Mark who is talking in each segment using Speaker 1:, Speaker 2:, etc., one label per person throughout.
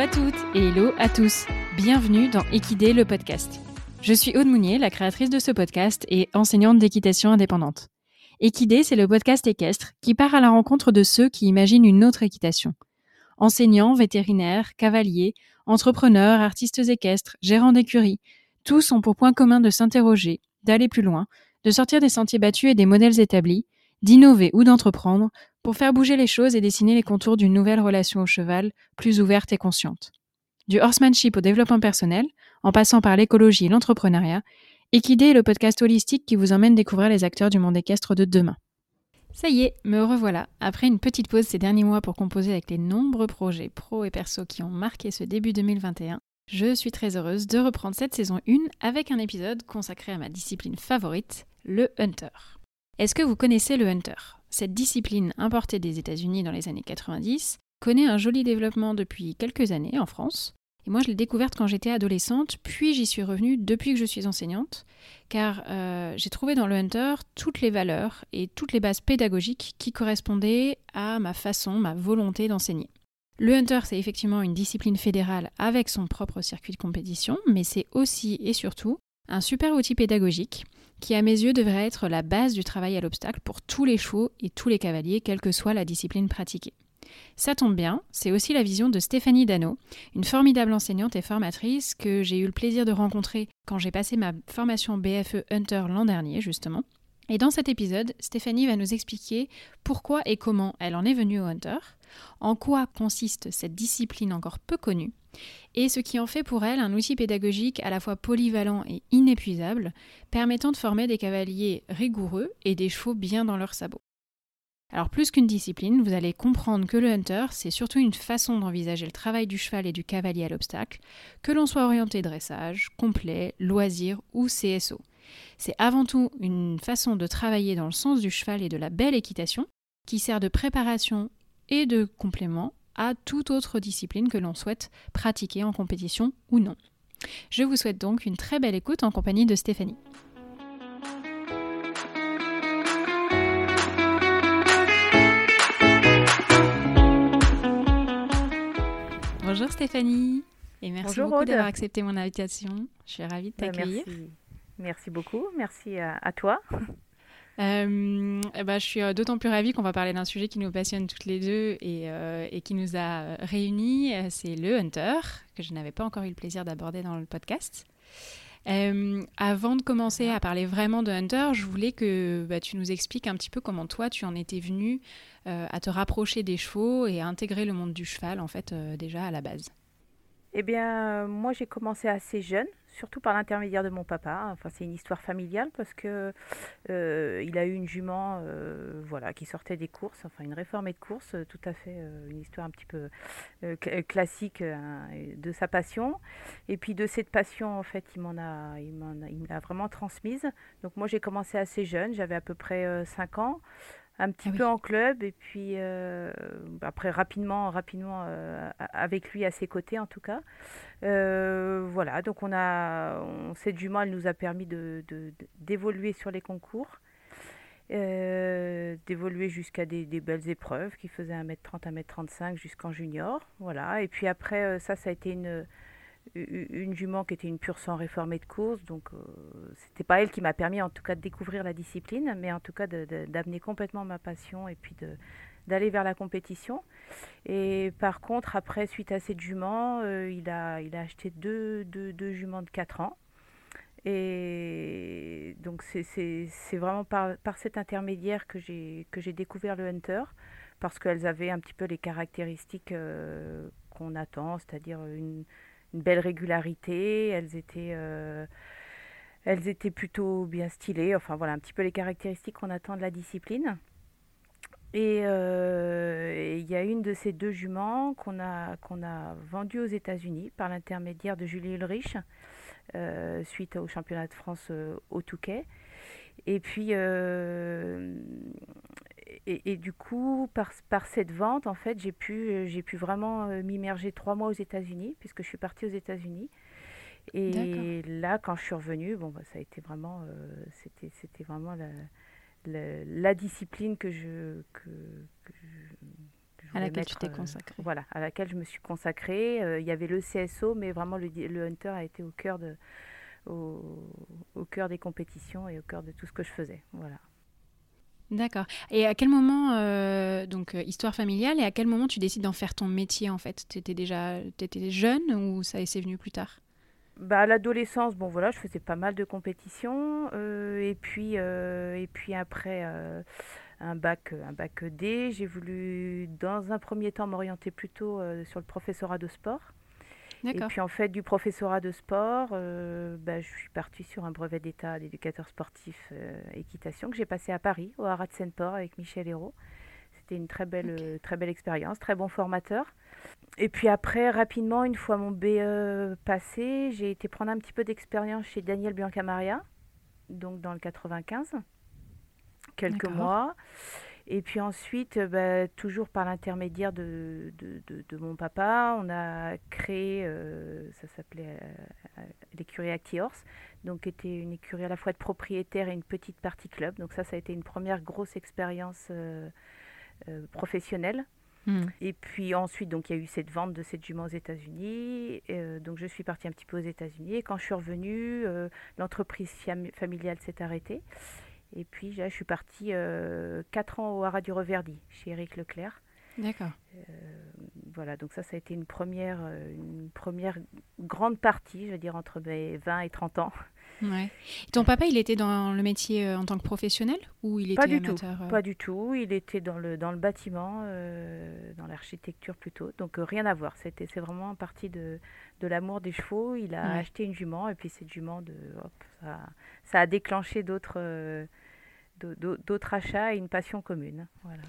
Speaker 1: à toutes et hello à tous. Bienvenue dans Equidé le podcast. Je suis Aude Mounier, la créatrice de ce podcast et enseignante d'équitation indépendante. Equidé, c'est le podcast équestre qui part à la rencontre de ceux qui imaginent une autre équitation. Enseignants, vétérinaires, cavaliers, entrepreneurs, artistes équestres, gérants d'écuries, tous ont pour point commun de s'interroger, d'aller plus loin, de sortir des sentiers battus et des modèles établis, d'innover ou d'entreprendre pour faire bouger les choses et dessiner les contours d'une nouvelle relation au cheval, plus ouverte et consciente. Du horsemanship au développement personnel, en passant par l'écologie et l'entrepreneuriat, Equidé est le podcast holistique qui vous emmène découvrir les acteurs du monde équestre de demain. Ça y est, me revoilà. Après une petite pause ces derniers mois pour composer avec les nombreux projets pro et perso qui ont marqué ce début 2021, je suis très heureuse de reprendre cette saison 1 avec un épisode consacré à ma discipline favorite, le hunter. Est-ce que vous connaissez le hunter? Cette discipline importée des États-Unis dans les années 90 connaît un joli développement depuis quelques années en France. Et moi, je l'ai découverte quand j'étais adolescente, puis j'y suis revenue depuis que je suis enseignante, car euh, j'ai trouvé dans le Hunter toutes les valeurs et toutes les bases pédagogiques qui correspondaient à ma façon, ma volonté d'enseigner. Le Hunter, c'est effectivement une discipline fédérale avec son propre circuit de compétition, mais c'est aussi et surtout un super outil pédagogique qui, à mes yeux, devrait être la base du travail à l'obstacle pour tous les chevaux et tous les cavaliers, quelle que soit la discipline pratiquée. Ça tombe bien, c'est aussi la vision de Stéphanie Dano, une formidable enseignante et formatrice que j'ai eu le plaisir de rencontrer quand j'ai passé ma formation BFE Hunter l'an dernier, justement. Et dans cet épisode, Stéphanie va nous expliquer pourquoi et comment elle en est venue au Hunter, en quoi consiste cette discipline encore peu connue, et ce qui en fait pour elle un outil pédagogique à la fois polyvalent et inépuisable, permettant de former des cavaliers rigoureux et des chevaux bien dans leurs sabots. Alors plus qu'une discipline, vous allez comprendre que le hunter, c'est surtout une façon d'envisager le travail du cheval et du cavalier à l'obstacle, que l'on soit orienté dressage, complet, loisir ou CSO. C'est avant tout une façon de travailler dans le sens du cheval et de la belle équitation, qui sert de préparation et de complément à toute autre discipline que l'on souhaite pratiquer en compétition ou non. Je vous souhaite donc une très belle écoute en compagnie de Stéphanie. Bonjour Stéphanie et merci beaucoup d'avoir accepté mon invitation. Je suis ravie de bah, t'accueillir.
Speaker 2: merci. beaucoup, merci à toi.
Speaker 1: Euh, eh ben, je suis euh, d'autant plus ravie qu'on va parler d'un sujet qui nous passionne toutes les deux et, euh, qui nous a réunis. C'est le Hunter, que je n'avais pas encore eu le plaisir d'aborder dans le podcast. avant de commencer à parler vraiment de Hunter, je voulais que bah, tu nous expliques un petit peu comment toi tu en étais venu à te rapprocher des chevaux et à intégrer le monde du cheval en fait déjà à la base.
Speaker 2: Eh bien, moi j'ai commencé assez jeune surtout par l'intermédiaire de mon papa. Enfin, c'est une histoire familiale parce que euh, il a eu une jument, euh, voilà, qui sortait des courses, enfin une réformée de course, euh, tout à fait une histoire un petit peu classique hein, de sa passion. Et puis de cette passion, en fait, il m'en a, il m'en il me l'a vraiment transmise. Donc moi, j'ai commencé assez jeune, j'avais à peu près 5 ans un petit ah peu en club et puis euh, après rapidement rapidement euh, avec lui à ses côtés en tout cas. Euh, voilà donc on a cette jument elle nous a permis de d'évoluer sur les concours d'évoluer jusqu'à des, des, belles épreuves qui faisaient 1m30 1m35 jusqu'en junior voilà. Et puis après ça ça a été une une jument qui était une pure sang réformée de course, donc euh, c'était pas elle qui m'a permis en tout cas de découvrir la discipline, mais en tout cas d'amener complètement ma passion et puis d'aller vers la compétition. Et par contre, après, suite à cette jument, euh, il, a, il a acheté deux, deux, juments de 4 ans. Et donc c'est vraiment par, par cet intermédiaire que j'ai découvert le Hunter, parce qu'elles avaient un petit peu les caractéristiques euh, qu'on attend, c'est-à-dire une une belle régularité, elles étaient, euh, elles étaient plutôt bien stylées, enfin voilà un petit peu les caractéristiques qu'on attend de la discipline. Et euh, il y a une de ces deux juments qu'on a, qu'on a vendue aux États-Unis par l'intermédiaire de Julie Ulrich, euh, suite au championnat de France au Touquet. Et puis, et, du coup, par, par, cette vente, en fait, j'ai pu, j'ai pu vraiment euh, m'immerger trois mois aux États-Unis, puisque je suis partie aux États-Unis. Et là, quand je suis revenue, bon, bah, ça a été vraiment, euh, c'était, c'était vraiment la, la, discipline que je, que,
Speaker 1: À laquelle
Speaker 2: mettre,
Speaker 1: tu t'es
Speaker 2: euh,
Speaker 1: consacrée.
Speaker 2: voilà, à laquelle je me suis consacrée. Euh, il y avait le CSO, mais vraiment le, le Hunter a été au cœur de, au, au cœur des compétitions et au cœur de tout ce que je faisais. Voilà.
Speaker 1: D'accord. Et à quel moment, euh, donc euh, histoire familiale, et à quel moment tu décides d'en faire ton métier en fait? Tu étais déjà t'étais jeune ou ça c'est venu plus tard?
Speaker 2: Bah, à l'adolescence, bon voilà, je faisais pas mal de compétitions. euh, et puis, et puis après un bac, un bac D, j'ai voulu dans un premier temps m'orienter plutôt sur le professorat de sport. Et puis en fait, du professorat de sport, euh, bah, je suis partie sur un brevet d'état d'éducateur sportif euh, équitation que j'ai passé à Paris, au Haras de Seine-Port avec Michel Hérault. C'était une très belle, euh, très belle expérience, très bon formateur. Et puis après, rapidement, une fois mon BE passé, j'ai été prendre un petit peu d'expérience chez Daniel Biancamaria, donc dans le 95, quelques mois. Et puis ensuite, euh, bah, toujours par l'intermédiaire de, de, de- de mon papa, on a créé, euh, ça s'appelait euh, l'écurie Acti Horse, donc qui était une écurie à la fois de propriétaire et une petite partie club. Donc ça, ça a été une première grosse expérience euh, professionnelle.
Speaker 1: Hmm.
Speaker 2: Et puis ensuite, donc il y a eu cette vente de cette jument aux États-Unis. Euh, donc je suis partie un petit peu aux États-Unis. Et quand je suis revenue, euh, l'entreprise familiale s'est arrêtée. Et puis là, je suis partie euh, 4 ans au Haras du Reverdy, chez Éric Leclerc.
Speaker 1: D'accord.
Speaker 2: Voilà, donc ça, ça a été une première, euh, une première grande partie, je veux dire, entre mes 20 et 30 ans.
Speaker 1: Ouais. Et ton papa, il était dans le métier euh, en tant que professionnel ou il
Speaker 2: Pas
Speaker 1: était
Speaker 2: du tout,
Speaker 1: amateur euh?
Speaker 2: Pas du tout. Il était dans le, dans le bâtiment, euh, dans l'architecture plutôt. Donc euh, rien à voir. C'était, c'est vraiment partie de, de l'amour des chevaux. Il a
Speaker 1: Ouais.
Speaker 2: acheté une jument et puis cette jument, de, hop, ça, ça a déclenché d'autres, euh, d'au- d'au- d'autres achats et une passion commune. Voilà.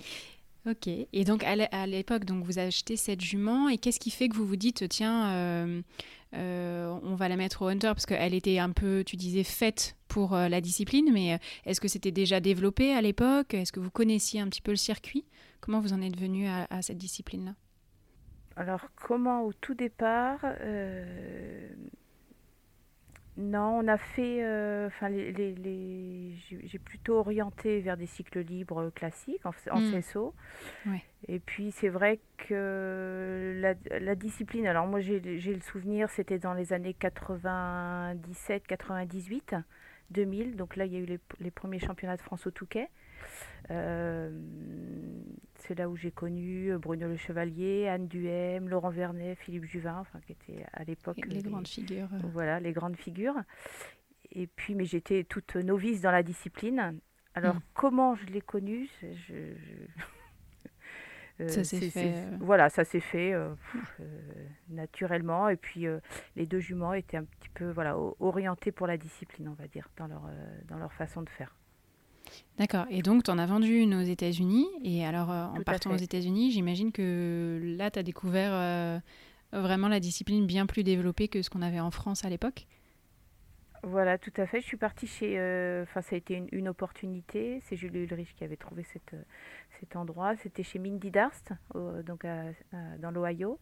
Speaker 1: Ok. Et donc à l'é- à l'époque, donc vous achetez cette jument et qu'est-ce qui fait que vous vous dites tiens, euh, on va la mettre au hunter parce qu'elle était un peu, tu disais, faite pour euh, la discipline, mais euh, est-ce que c'était déjà développé à l'époque? Est-ce que vous connaissiez un petit peu le circuit? Comment vous en êtes venu à, cette discipline-là?
Speaker 2: Alors, comment au tout départ Non, on a fait. euh, Enfin, les, les- les- j'ai plutôt orienté vers des cycles libres classiques en, en
Speaker 1: Mm.
Speaker 2: CSO.
Speaker 1: Ouais.
Speaker 2: Et puis, c'est vrai que la, la discipline. Alors, moi, j'ai j'ai le souvenir, c'était dans les années 97, 98, 2000. Donc là, il y a eu les, les premiers championnats de France au Touquet. Euh, c'est là où j'ai connu euh, Bruno Le Chevalier, Anne Duhem, Laurent Vernet, Philippe Juvin, enfin, qui étaient à l'époque
Speaker 1: Les
Speaker 2: les-
Speaker 1: grandes figures. euh.
Speaker 2: voilà, les grandes figures. Et puis, mais j'étais toute novice dans la discipline. Alors,
Speaker 1: Mm.
Speaker 2: comment je l'ai je, je- Euh,
Speaker 1: Ça s'est fait, euh.
Speaker 2: Voilà, ça s'est fait euh, pff, naturellement. Et puis, les deux juments étaient un petit peu voilà, orientés pour la discipline, on va dire, dans leur, dans leur façon de faire.
Speaker 1: D'accord. Et donc, tu en as vendu une aux États-Unis. Et alors, euh, en partant
Speaker 2: fait.
Speaker 1: aux États-Unis, j'imagine que là, tu as découvert euh, vraiment la discipline bien plus développée que ce qu'on avait en France à l'époque.
Speaker 2: Voilà, tout à fait. Je suis partie chez. euh, Enfin, ça a été une, une opportunité. C'est Julie Ulrich qui avait trouvé cette, cet endroit. C'était chez Mindy Darst, au- donc à- à- dans l'Ohio.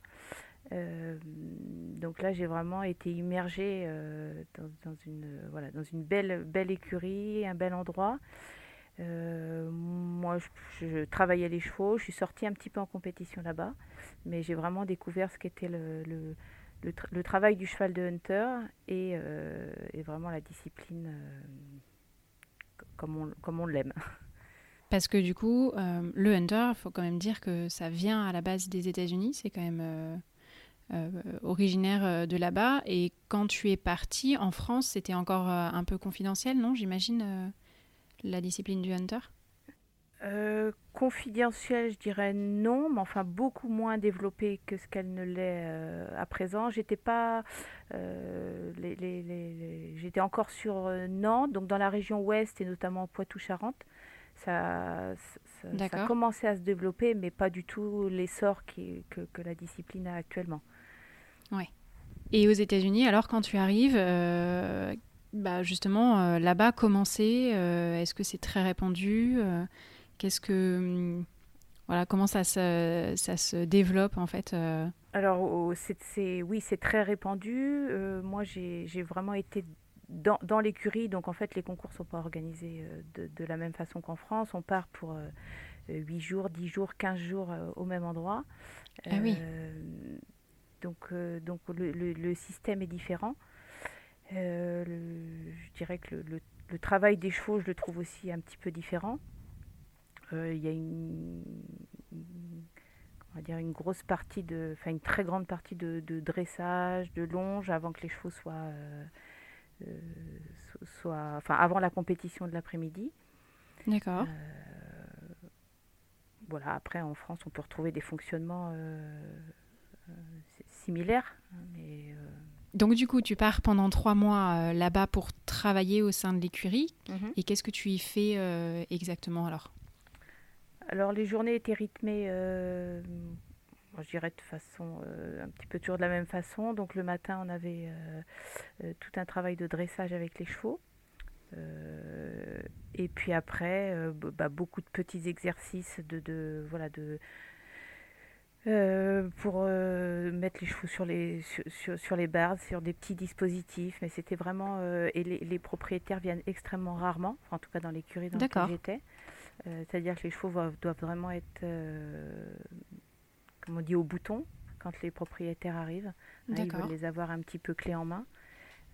Speaker 2: Euh, donc là, j'ai vraiment été immergée euh, dans, dans une, euh, voilà, dans une belle, belle écurie, un bel endroit. Euh, moi, je, travaillais les chevaux. Je suis sortie un petit peu en compétition là-bas, mais j'ai vraiment découvert ce qu'était le, le, le, tra- le travail du cheval de hunter et, euh, vraiment la discipline euh, comme on, comme on l'aime.
Speaker 1: Parce que du coup, le hunter, il faut quand même dire que ça vient à la base des États-Unis. C'est quand même originaire de là-bas. Et quand tu es parti en France, c'était encore un peu confidentiel, non? J'imagine la discipline du hunter?
Speaker 2: Euh, confidentielle, je dirais non, mais enfin beaucoup moins développée que ce qu'elle ne l'est euh, à présent. J'étais pas, euh, les- les- j'étais encore sur Nantes, donc dans la région ouest et notamment Poitou-Charentes. Ça, ça, ça
Speaker 1: D'accord.
Speaker 2: commençait à se développer, mais pas du tout l'essor qui- que, que la discipline a actuellement.
Speaker 1: Et aux États-Unis, alors quand tu arrives, bah justement, euh, là-bas, comment c'est Euh, Est-ce que c'est très répandu Euh, Qu'est-ce que. hum, Voilà, comment ça se, ça se développe en fait euh,
Speaker 2: Alors, c'est, oui, c'est très répandu. Moi, j'ai, vraiment été dans, dans l'écurie, donc en fait les concours ne sont pas organisés de, de, la même façon qu'en France. On part pour 8 jours, 10 jours, 15 jours au même endroit.
Speaker 1: Ah oui.
Speaker 2: Donc, donc le, le, le, système est différent. Je dirais que le, le, travail des chevaux, je le trouve aussi un petit peu différent. Il y a une, on va dire une grosse partie de, enfin une très grande partie de, dressage, de longe avant que les chevaux soient, euh, euh, soient enfin avant la compétition de l'après-midi.
Speaker 1: D'accord.
Speaker 2: Euh, voilà. Après, en France, on peut retrouver des fonctionnements similaires, hein, mais
Speaker 1: donc du coup, tu pars pendant trois mois là-bas pour travailler au sein de l'écurie.
Speaker 2: Mhm.
Speaker 1: Et qu'est-ce que tu y fais exactement alors?
Speaker 2: Alors les journées étaient rythmées, euh, je dirais de façon euh, un petit peu toujours de la même façon. Donc le matin, on avait euh, tout un travail de dressage avec les chevaux. et puis après, bah, beaucoup de petits exercices de, voilà de pour mettre les chevaux sur les sur, sur, les barres, sur des petits dispositifs, mais c'était vraiment et les, les, propriétaires viennent extrêmement rarement, en tout cas dans l'écurie dans laquelle j'étais. Euh, c'est-à-dire que les chevaux doivent, vraiment être, euh, comme on dit, au bouton quand les propriétaires arrivent. Hein, ils veulent les avoir un petit peu clés en main.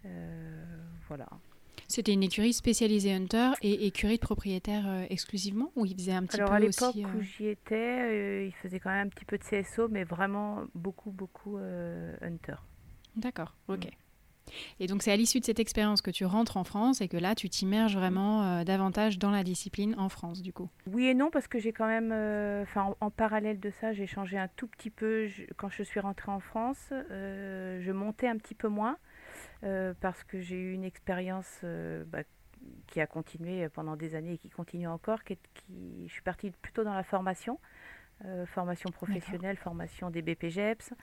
Speaker 2: Euh, voilà.
Speaker 1: C'était une écurie spécialisée hunter et écurie de propriétaires exclusivement ou ils faisaient un petit
Speaker 2: Alors
Speaker 1: peu
Speaker 2: à l'époque où j'y étais, ils faisaient quand même un petit peu de CSO, mais vraiment beaucoup, beaucoup hunter.
Speaker 1: D'accord, ok. Mm. Et donc c'est à l'issue de cette expérience que tu rentres en France et que là tu t'immerges vraiment euh, davantage dans la discipline en France du coup.
Speaker 2: Oui et non parce que j'ai quand même, euh, enfin en, parallèle de ça j'ai changé un tout petit peu quand je suis rentrée en France. Euh, je montais un petit peu moins parce que j'ai eu une expérience bah, qui a continué pendant des années et qui continue encore. Qui, qui je suis partie plutôt dans la formation. formation professionnelle, formation des BPGEPS.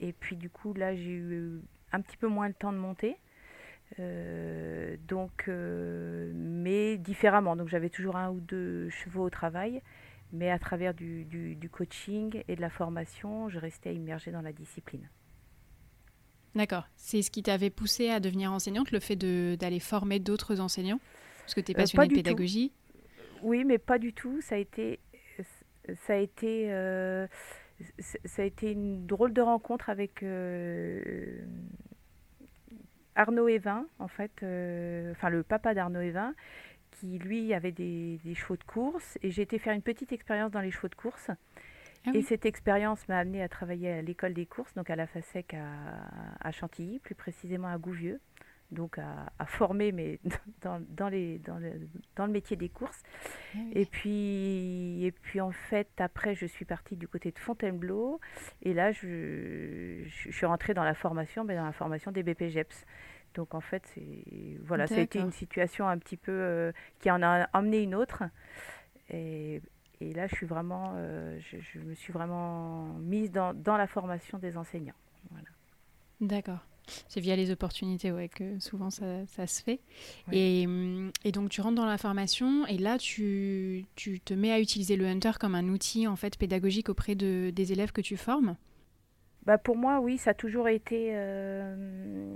Speaker 2: Et puis du coup, là, j'ai eu un petit peu moins le temps de monter. Euh, donc, euh, mais différemment. Donc, j'avais toujours un ou deux chevaux au travail, mais à travers du, du, coaching et de la formation, je restais immergée dans la discipline.
Speaker 1: D'accord. C'est ce qui t'avait poussé à devenir enseignante, le fait d'aller former d'autres enseignants? Parce que tu es euh, passionnée de pédagogie
Speaker 2: Oui, mais pas du tout. Ça a été, ça a été, ça a été une drôle de rencontre avec Arnaud Evin, en fait, euh, enfin le papa d'Arnaud Evin, qui lui avait des, chevaux de course. Et j'ai été faire une petite expérience dans les chevaux de course. Ah et cette expérience m'a amené à travailler à l'école des courses, donc à la FASEC à, Chantilly, plus précisément à Gouvieux donc à, former mais dans, dans, les, dans, le, dans, le, métier des courses. Ah et, puis, et puis en fait, après, je suis partie du côté de Fontainebleau et là, je, je, suis rentrée dans la formation, mais dans la formation des BPGEPS. Donc en fait, c'est voilà, ça a été une situation un petit peu euh, qui en a emmené une autre. Et, et là, je suis vraiment, euh, je, je, me suis vraiment mise dans, dans la formation des enseignants. Voilà.
Speaker 1: D'accord. C'est via les opportunités ouais, que souvent ça, ça se fait. Et, et, donc tu rentres dans la formation et là tu, tu, te mets à utiliser le Hunter comme un outil en fait pédagogique auprès de, des élèves que tu formes?
Speaker 2: Bah Pour moi, oui, ça a toujours été... Euh,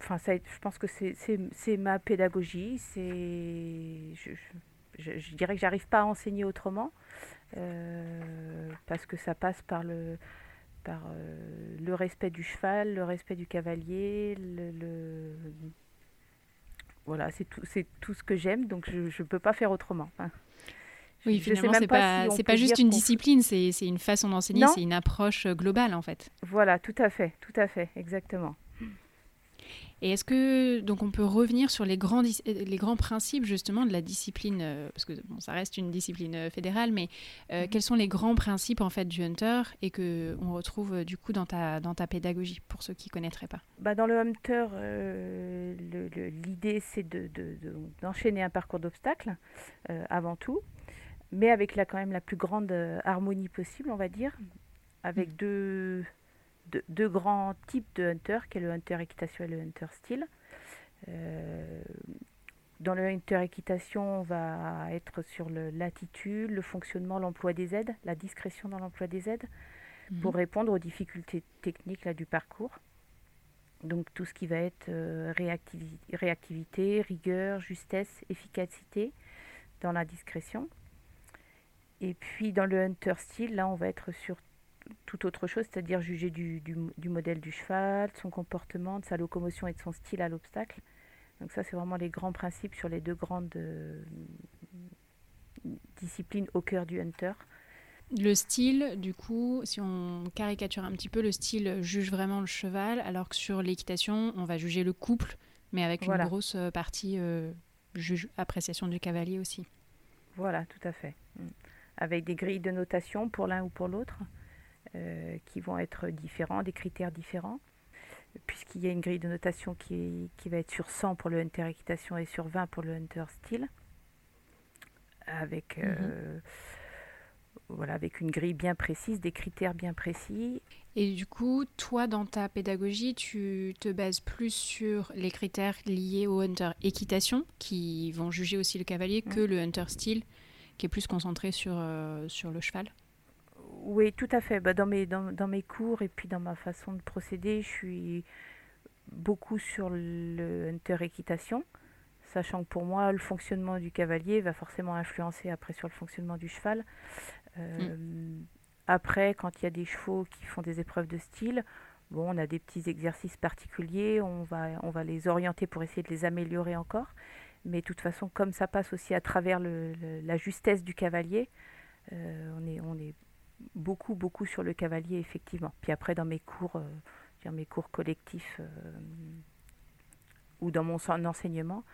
Speaker 2: enfin, ça, je pense que c'est ma pédagogie. C'est... Je, je, je, dirais que j'arrive pas à enseigner autrement euh, parce que ça passe par le par euh, le respect du cheval, le respect du cavalier, le, voilà, c'est tout, c'est tout ce que j'aime, donc je ne peux pas faire autrement.
Speaker 1: oui, finalement, pas, c'est pas juste une discipline, c'est, c'est une façon d'enseigner, c'est une approche globale en fait.
Speaker 2: Voilà, tout à fait, tout à fait, exactement.
Speaker 1: Et est-ce que donc on peut revenir sur les grands, les grands principes justement de la discipline, euh, parce que bon, ça reste une discipline euh, fédérale, mais euh, mhm. quels sont les grands principes en fait du hunter et que on retrouve du coup dans ta, dans ta pédagogie pour ceux qui connaîtraient pas?
Speaker 2: Bah, Dans le hunter, l'idée c'est d'enchaîner de, un parcours d'obstacles avant tout, mais avec la, quand même la plus grande harmonie possible, on va dire, avec mm. deux deux, grands types de hunter, qui est le hunter équitation et le hunter style. Euh, dans le hunter équitation, on va être sur l'attitude, le fonctionnement, l'emploi des aides, la discrétion dans l'emploi des aides, mhm. pour répondre aux difficultés techniques là, du parcours. Donc tout ce qui va être euh, réactivité, rigueur, justesse, efficacité dans la discrétion. Et puis dans le hunter style, là on va être sur tout autre chose, c'est-à-dire juger du, modèle du cheval, de son comportement, de sa locomotion et de son style à l'obstacle. Donc ça c'est vraiment les grands principes sur les deux grandes euh, disciplines au cœur du hunter.
Speaker 1: Le style, du coup, si on caricature un petit peu, le style juge vraiment le cheval, alors que sur l'équitation, on va juger le couple, mais avec une grosse euh, partie euh, juge appréciation du cavalier aussi.
Speaker 2: Voilà, tout à fait. Mm. Avec des grilles de notation pour l'un ou pour l'autre, euh, qui vont être différents, des critères différents, puisqu'il y a une grille de notation qui, qui va être sur 100 pour le hunter équitation et sur 20 pour le hunter style, avec... Mhm. voilà, avec une grille bien précise, des critères bien précis.
Speaker 1: Et du coup, toi, dans ta pédagogie, tu te bases plus sur les critères liés au hunter équitation, qui vont juger aussi le cavalier, que le hunter style, qui est plus concentré sur, euh, sur le cheval?
Speaker 2: Oui, tout à fait. Bah, dans, mes, dans, dans, mes cours et puis dans ma façon de procéder, je suis beaucoup sur le hunter équitation sachant que pour moi, le fonctionnement du cavalier va forcément influencer après sur le fonctionnement du cheval. Euh, après, quand il y a des chevaux qui font des épreuves de style, bon, on a des petits exercices particuliers, on va, on va les orienter pour essayer de les améliorer encore. Mais de toute façon, comme ça passe aussi à travers le, la justesse du cavalier, euh, on, est, on est beaucoup, beaucoup sur le cavalier, effectivement. Puis après, dans mes cours, euh, dans mes cours collectifs ou dans mon enseignement,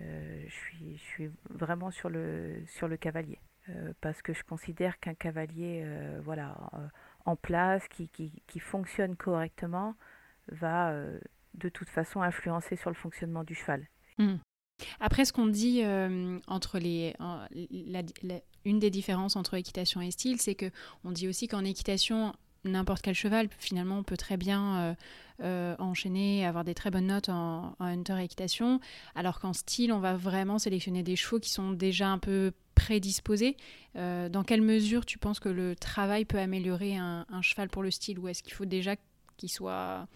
Speaker 2: je, suis, je suis vraiment sur le, sur le cavalier. Euh, parce que je considère qu'un cavalier euh, voilà, euh, en place, qui, qui, fonctionne correctement, va de toute façon influencer sur le fonctionnement du cheval.
Speaker 1: Hmm. Après, ce qu'on dit entre les, une des différences entre équitation et style, c'est que on dit aussi qu'en équitation, n'importe quel cheval, finalement, on peut très bien enchaîner, avoir des très bonnes notes en, en hunter équitation, alors qu'en style, on va vraiment sélectionner des chevaux qui sont déjà un peu prédisposé. Euh, dans quelle mesure tu penses que le travail peut améliorer un, cheval pour le style ou est-ce qu'il faut déjà qu'il soit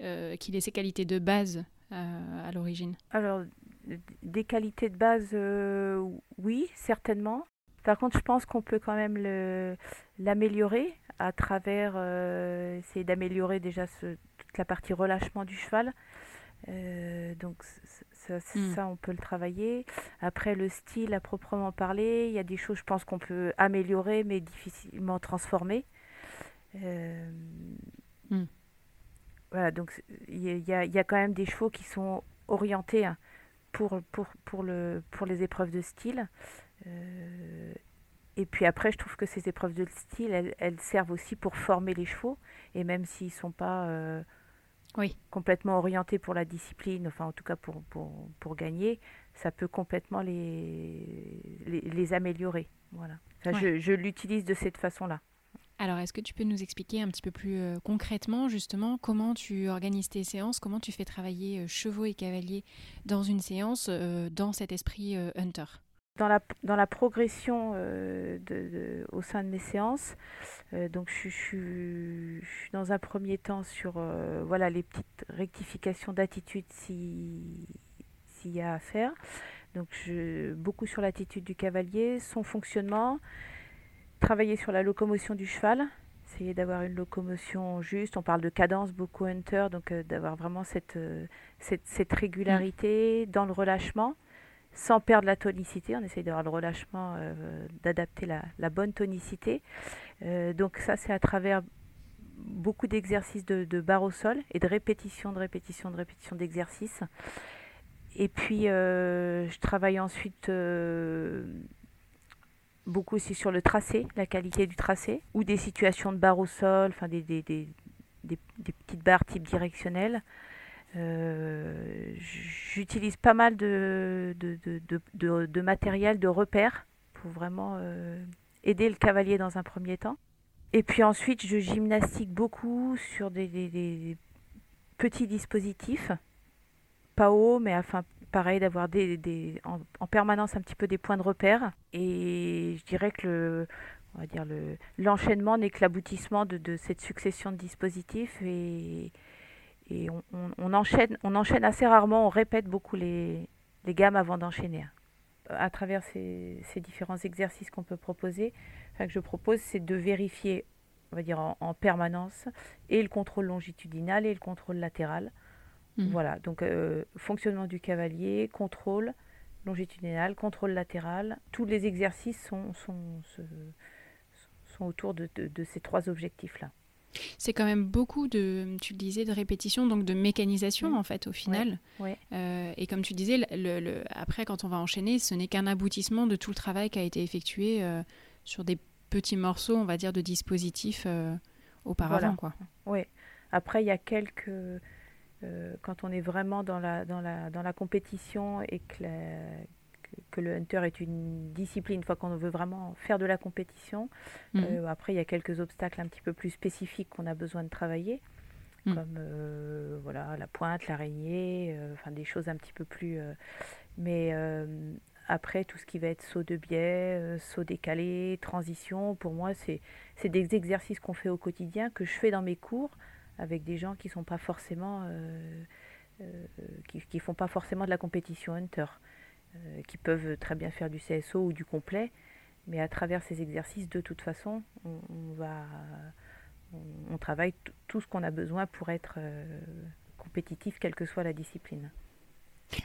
Speaker 1: euh, qu'il ait ses qualités de base euh, à l'origine?
Speaker 2: Alors des qualités de base, oui, certainement. Par contre, je pense qu'on peut quand même l'améliorer à travers essayer d'améliorer déjà toute la partie relâchement du cheval. donc Hmm. Ça, on peut le travailler. Après, le style à proprement parler, il y a des choses, je pense, qu'on peut améliorer, mais difficilement transformer. Euh, hmm. Voilà, donc il y, a, y, a, quand même des chevaux qui sont orientés hein, pour, pour, pour, le, pour les épreuves de style. Euh, et puis après, je trouve que ces épreuves de style, elles, elles servent aussi pour former les chevaux. Et même s'ils ne sont pas euh, oui. complètement orienté pour la discipline, enfin en tout cas pour, pour, pour gagner, ça peut complètement les, les, améliorer. Voilà. je, je l'utilise de cette façon-là.
Speaker 1: Alors, est-ce que tu peux nous expliquer un petit peu plus euh, concrètement, justement, comment tu organises tes séances, comment tu fais travailler euh, chevaux et cavaliers dans une séance euh, dans cet esprit hunter?
Speaker 2: Dans la, dans la progression de, au sein de mes séances, euh, donc je, suis dans un premier temps sur euh, voilà, les petites rectifications d'attitude s'il y a à faire. Donc je, beaucoup sur l'attitude du cavalier, son fonctionnement, travailler sur la locomotion du cheval, essayer d'avoir une locomotion juste. On parle de cadence beaucoup hunter, donc euh, d'avoir vraiment cette, cette, cette, régularité dans le relâchement sans perdre la tonicité. On essaye d'avoir le relâchement, d'adapter la, bonne tonicité. Euh, donc ça, c'est à travers beaucoup d'exercices de, barre au sol et de répétition, de répétition, de répétition d'exercices. Et puis, euh, je travaille ensuite euh, beaucoup aussi sur le tracé, la qualité du tracé, ou des situations de barre au sol, enfin des, des, petites barres type directionnelles. J'utilise pas mal de, de, de, de, matériel, de repères pour vraiment aider le cavalier dans un premier temps. Et puis ensuite, je gymnastique beaucoup sur des, petits dispositifs, pas haut, mais enfin pareil, d'avoir des, en, permanence un petit peu des points de repère. Et je dirais que le, on va dire le, l'enchaînement n'est que l'aboutissement de, cette succession de dispositifs. Et, et on, enchaîne, on enchaîne assez rarement, on répète beaucoup les, les gammes avant d'enchaîner. À travers ces, ces différents exercices qu'on peut proposer, enfin, que je propose, c'est de vérifier, on va dire en, permanence, et le contrôle longitudinal et le contrôle latéral. Mmh. Voilà, donc euh, fonctionnement du cavalier, contrôle longitudinal, contrôle latéral. Tous les exercices sont, sont, sont autour de, de ces trois objectifs-là.
Speaker 1: C'est quand même beaucoup de, tu le disais, de répétition, donc de mécanisation en fait au final. Euh, et comme tu disais, le, après quand on va enchaîner, ce n'est qu'un aboutissement de tout le travail qui a été effectué euh, sur des petits morceaux, on va dire, de dispositifs euh, auparavant. Quoi.
Speaker 2: Oui. Après, il y a quelques... quand on est vraiment dans la, dans la, dans la compétition et que que le hunter est une discipline, une fois qu'on veut vraiment faire de la compétition. Mhm. Euh, après, il y a quelques obstacles un petit peu plus spécifiques qu'on a besoin de travailler, mhm. comme euh, voilà, la pointe, l'araignée, euh, enfin des choses un petit peu plus... mais après, tout ce qui va être saut de biais, saut décalé, transition, pour moi, c'est des exercices qu'on fait au quotidien, que je fais dans mes cours avec des gens qui sont pas forcément... qui, qui font pas forcément de la compétition hunter. Euh, qui peuvent très bien faire du CSO ou du complet. Mais à travers ces exercices, de toute façon, on, va, on, travaille tout ce qu'on a besoin pour être euh, compétitif, quelle que soit la discipline.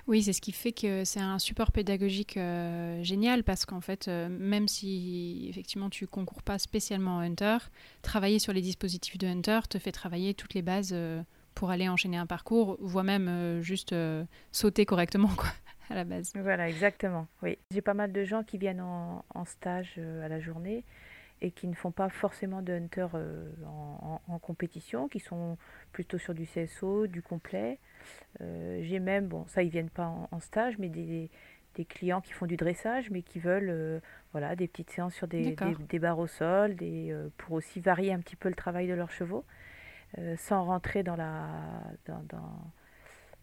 Speaker 1: Oui, c'est ce qui fait que c'est un support pédagogique euh, génial parce qu'en fait, même si effectivement tu concours pas spécialement en Hunter, travailler sur les dispositifs de Hunter te fait travailler toutes les bases pour aller enchaîner un parcours, voire même juste sauter correctement. Quoi à la base.
Speaker 2: Voilà, exactement. Oui. J'ai pas mal de gens qui viennent en, stage euh, à la journée et qui ne font pas forcément de hunter euh, en, compétition, qui sont plutôt sur du CSO, du complet. Euh, j'ai même, bon, ça ils viennent pas en, stage, mais des, des, clients qui font du dressage, mais qui veulent, voilà, des petites séances sur des, des, barres au sol, des, pour aussi varier un petit peu le travail de leurs chevaux, sans rentrer dans la, dans, dans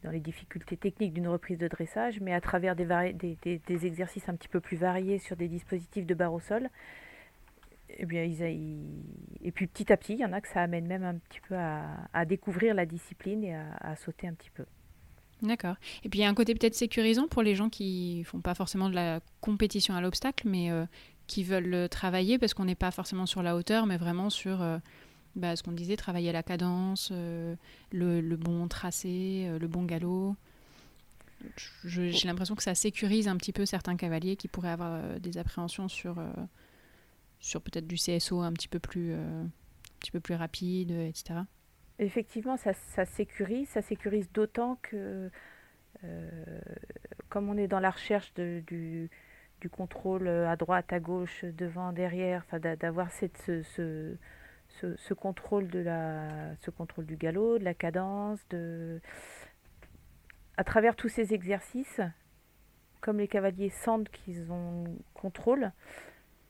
Speaker 2: dans les difficultés techniques d'une reprise de dressage, mais à travers des, des, exercices un petit peu plus variés sur des dispositifs de barre au sol. Et, eh bien, ils, et puis petit à petit, il y en a que ça amène même un petit peu à, découvrir la discipline et à, sauter un petit peu.
Speaker 1: D'accord. Et puis il y a un côté peut-être sécurisant pour les gens qui font pas forcément de la compétition à l'obstacle, mais euh, qui veulent travailler parce qu'on n'est pas forcément sur la hauteur, mais vraiment sur euh, bah, ce qu'on disait, travailler la cadence, euh, le, bon tracé, euh, le bon galop. J'ai l'impression que ça sécurise un petit peu certains cavaliers qui pourraient avoir euh, des appréhensions sur, sur peut-être du CSO un petit peu plus, un petit peu plus rapide, etc.
Speaker 2: Effectivement, ça, ça sécurise, ça sécurise d'autant que, comme on est dans la recherche du, du contrôle à droite, à gauche, devant, derrière, d'avoir cette, ce ce, contrôle de la, ce contrôle du galop, de la cadence, de... à travers tous ces exercices, comme les cavaliers sentent qu'ils ont contrôle,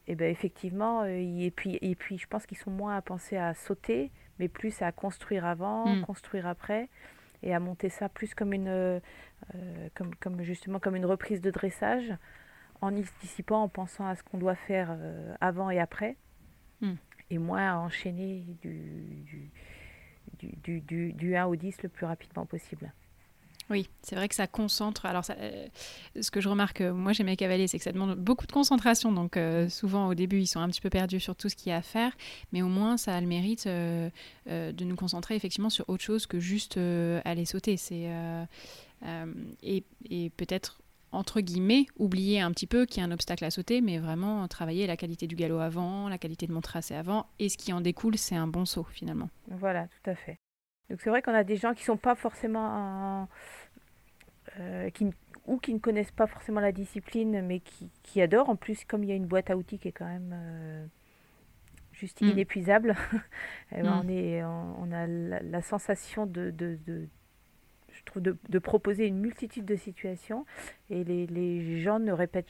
Speaker 2: et eh ben effectivement, euh, et puis, et puis je pense qu'ils sont moins à penser à sauter, mais plus à construire avant, hmm. construire après, et à monter ça plus comme une, euh, comme, comme justement comme une reprise de dressage, en anticipant, en pensant à ce qu'on doit faire euh, avant et après. Hmm et moins enchaîner du, du, du, du, 1 au 10 le plus rapidement possible.
Speaker 1: Oui, c'est vrai que ça concentre. Alors, ça, euh, ce que je remarque, euh, moi, chez mes cavaliers, c'est que ça demande beaucoup de concentration. Donc, euh, souvent, au début, ils sont un petit peu perdus sur tout ce qu'il y a à faire. Mais au moins, ça a le mérite de nous concentrer effectivement sur autre chose que juste aller sauter. C'est, et, et peut-être entre guillemets, oublier un petit peu qu'il y a un obstacle à sauter, mais vraiment travailler la qualité du galop avant, la qualité de mon tracé avant, et ce qui en découle, c'est un bon saut finalement.
Speaker 2: Voilà, tout à fait. Donc c'est vrai qu'on a des gens qui sont pas forcément euh, qui, ou qui ne connaissent pas forcément la discipline, mais qui, qui, adorent. En plus, comme il y a une boîte à outils qui est quand même euh, juste mm. inépuisable, eh ben, mm. on, est, on, a la, sensation de, de, je trouve, de, proposer une multitude de situations et les, les, gens ne répètent